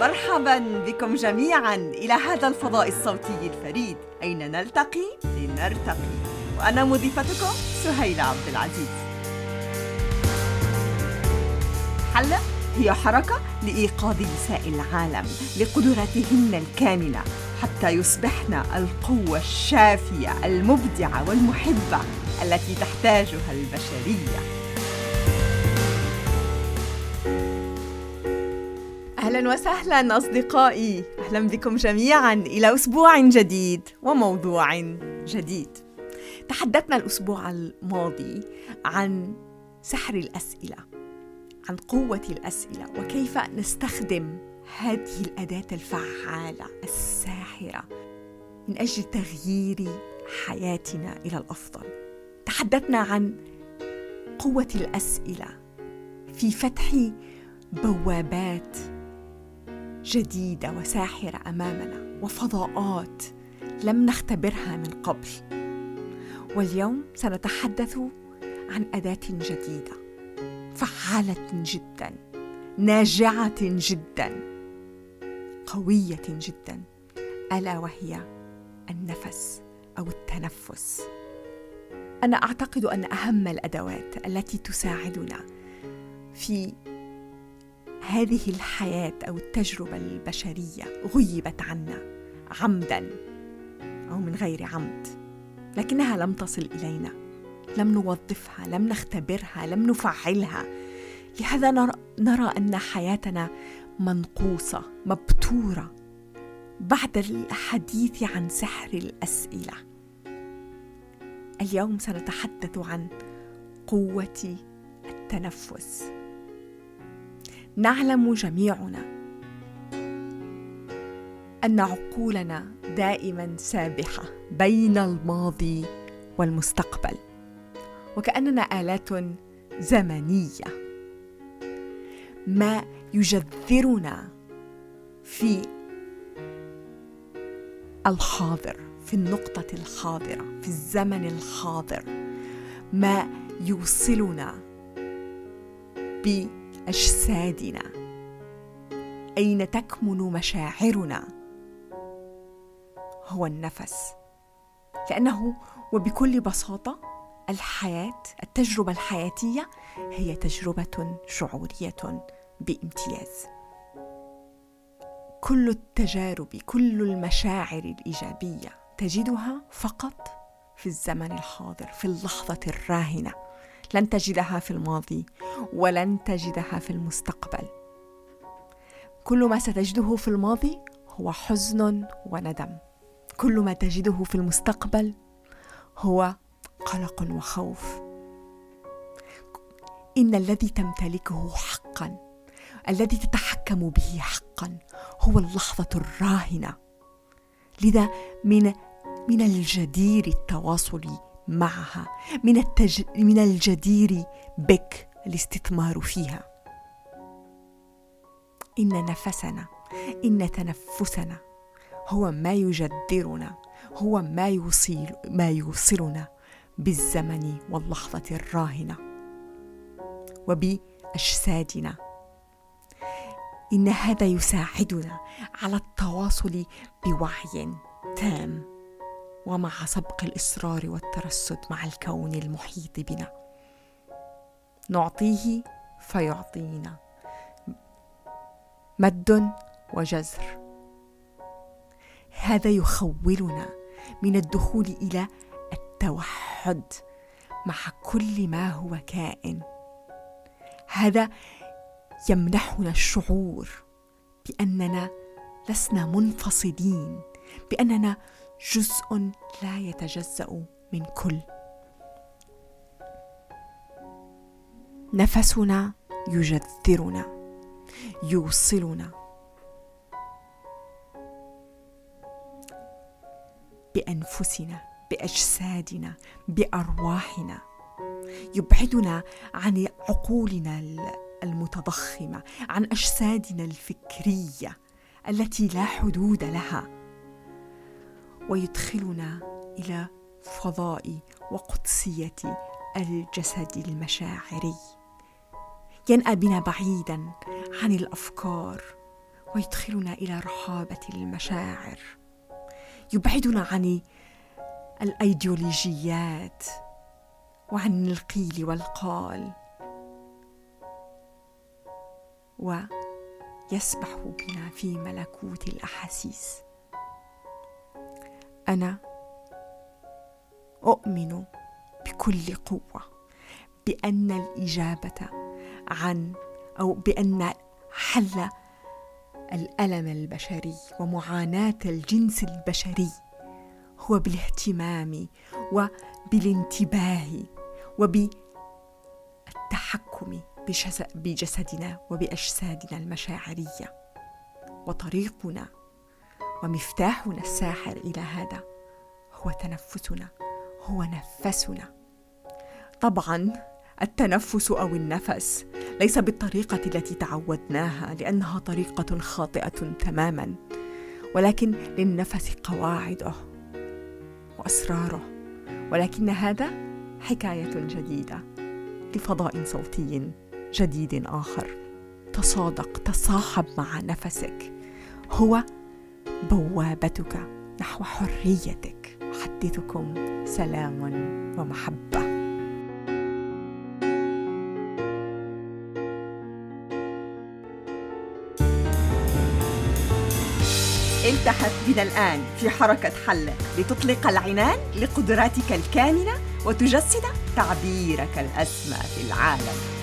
مرحبا بكم جميعا إلى هذا الفضاء الصوتي الفريد. أين نلتقي؟ لنرتقي. وأنا مضيفتكم سهيلة عبد العزيز. حلة هي حركة لإيقاظ نساء العالم لقدراتهن الكامنة حتى يصبحن القوة الشافية المبدعة والمحبة التي تحتاجها البشرية. أهلا وسهلا أصدقائي. أهلا بكم جميعا إلى أسبوع جديد وموضوع جديد. تحدثنا الأسبوع الماضي عن سحر الأسئلة عن قوة الأسئلة وكيف نستخدم هذه الأداة الفعالة الساحرة من أجل تغيير حياتنا إلى الأفضل. تحدثنا عن قوة الأسئلة في فتح بوابات جديدة وساحرة أمامنا وفضاءات لم نختبرها من قبل. واليوم سنتحدث عن أداة جديدة فعالة جدا ناجعة جدا قوية جدا ألا وهي النفس أو التنفس. أنا أعتقد أن أهم الأدوات التي تساعدنا في هذه الحياة أو التجربة البشرية غيبت عنا عمدا أو من غير عمد لكنها لم تصل إلينا لم نوظفها لم نختبرها لم نفعلها. لهذا نرى, أن حياتنا منقوصة مبتورة بعد الحديث عن سحر الأسئلة. اليوم سنتحدث عن قوة التنفس. نعلم جميعنا أن عقولنا دائما سابحة بين الماضي والمستقبل وكأننا آلات زمنية. ما يجذرنا في الحاضر في النقطة الحاضرة في الزمن الحاضر ما يوصلنا ب أجسادنا؟ أين تكمن مشاعرنا؟ هو النفس لأنه وبكل بساطة الحياة التجربة الحياتية هي تجربة شعورية بامتياز. كل التجارب كل المشاعر الإيجابية تجدها فقط في الزمن الحاضر في اللحظة الراهنة. لن تجدها في الماضي ولن تجدها في المستقبل. كل ما ستجده في الماضي هو حزن وندم. كل ما تجده في المستقبل هو قلق وخوف. إن الذي تمتلكه حقا الذي تتحكم به حقا هو اللحظة الراهنة. لذا من من الجدير التواصل معها من, التج... من الجدير بك الاستثمار فيها. إن نفسنا إن تنفسنا هو ما يجدرنا هو ما يوصل ما يوصلنا بالزمن واللحظة الراهنة. وبأجسادنا. إن هذا يساعدنا على التواصل بوعي تام. ومع سبق الإصرار والترصد مع الكون المحيط بنا. نعطيه فيعطينا. مد وجزر. هذا يخولنا من الدخول إلى التوحد مع كل ما هو كائن. هذا يمنحنا الشعور بأننا لسنا منفصلين بأننا جزء لا يتجزأ من كل. نفسنا يجذرنا يوصلنا. بأنفسنا بأجسادنا بأرواحنا. يبعدنا عن عقولنا المتضخمة عن أجسادنا الفكرية التي لا حدود لها. ويدخلنا إلى فضاء وقدسية الجسد المشاعري. ينأى بنا بعيدا عن الأفكار ويدخلنا إلى رحابة المشاعر. يبعدنا عن الأيديولوجيات وعن القيل والقال. ويسبح بنا في ملكوت الأحاسيس. أنا أؤمن بكل قوة بأن الإجابة عن أو بأن حل الألم البشري ومعاناة الجنس البشري هو بالاهتمام وبالانتباه وبالتحكم بجسدنا وبأجسادنا المشاعرية وطريقنا ومفتاحنا الساحر إلى هذا. هو تنفسنا هو نفسنا. طبعا التنفس أو النفس ليس بالطريقة التي تعودناها لأنها طريقة خاطئة تماما ولكن للنفس قواعده وأسراره. ولكن هذا حكاية جديدة لفضاء صوتي جديد آخر. تصادق تصاحب مع نفسك. هو بوابتك نحو حريتك. أحدثكم سلام ومحبة. التحف بنا الآن في حركة حل لتطلق العنان لقدراتك الكامنة وتجسد تعبيرك الأسمى في العالم.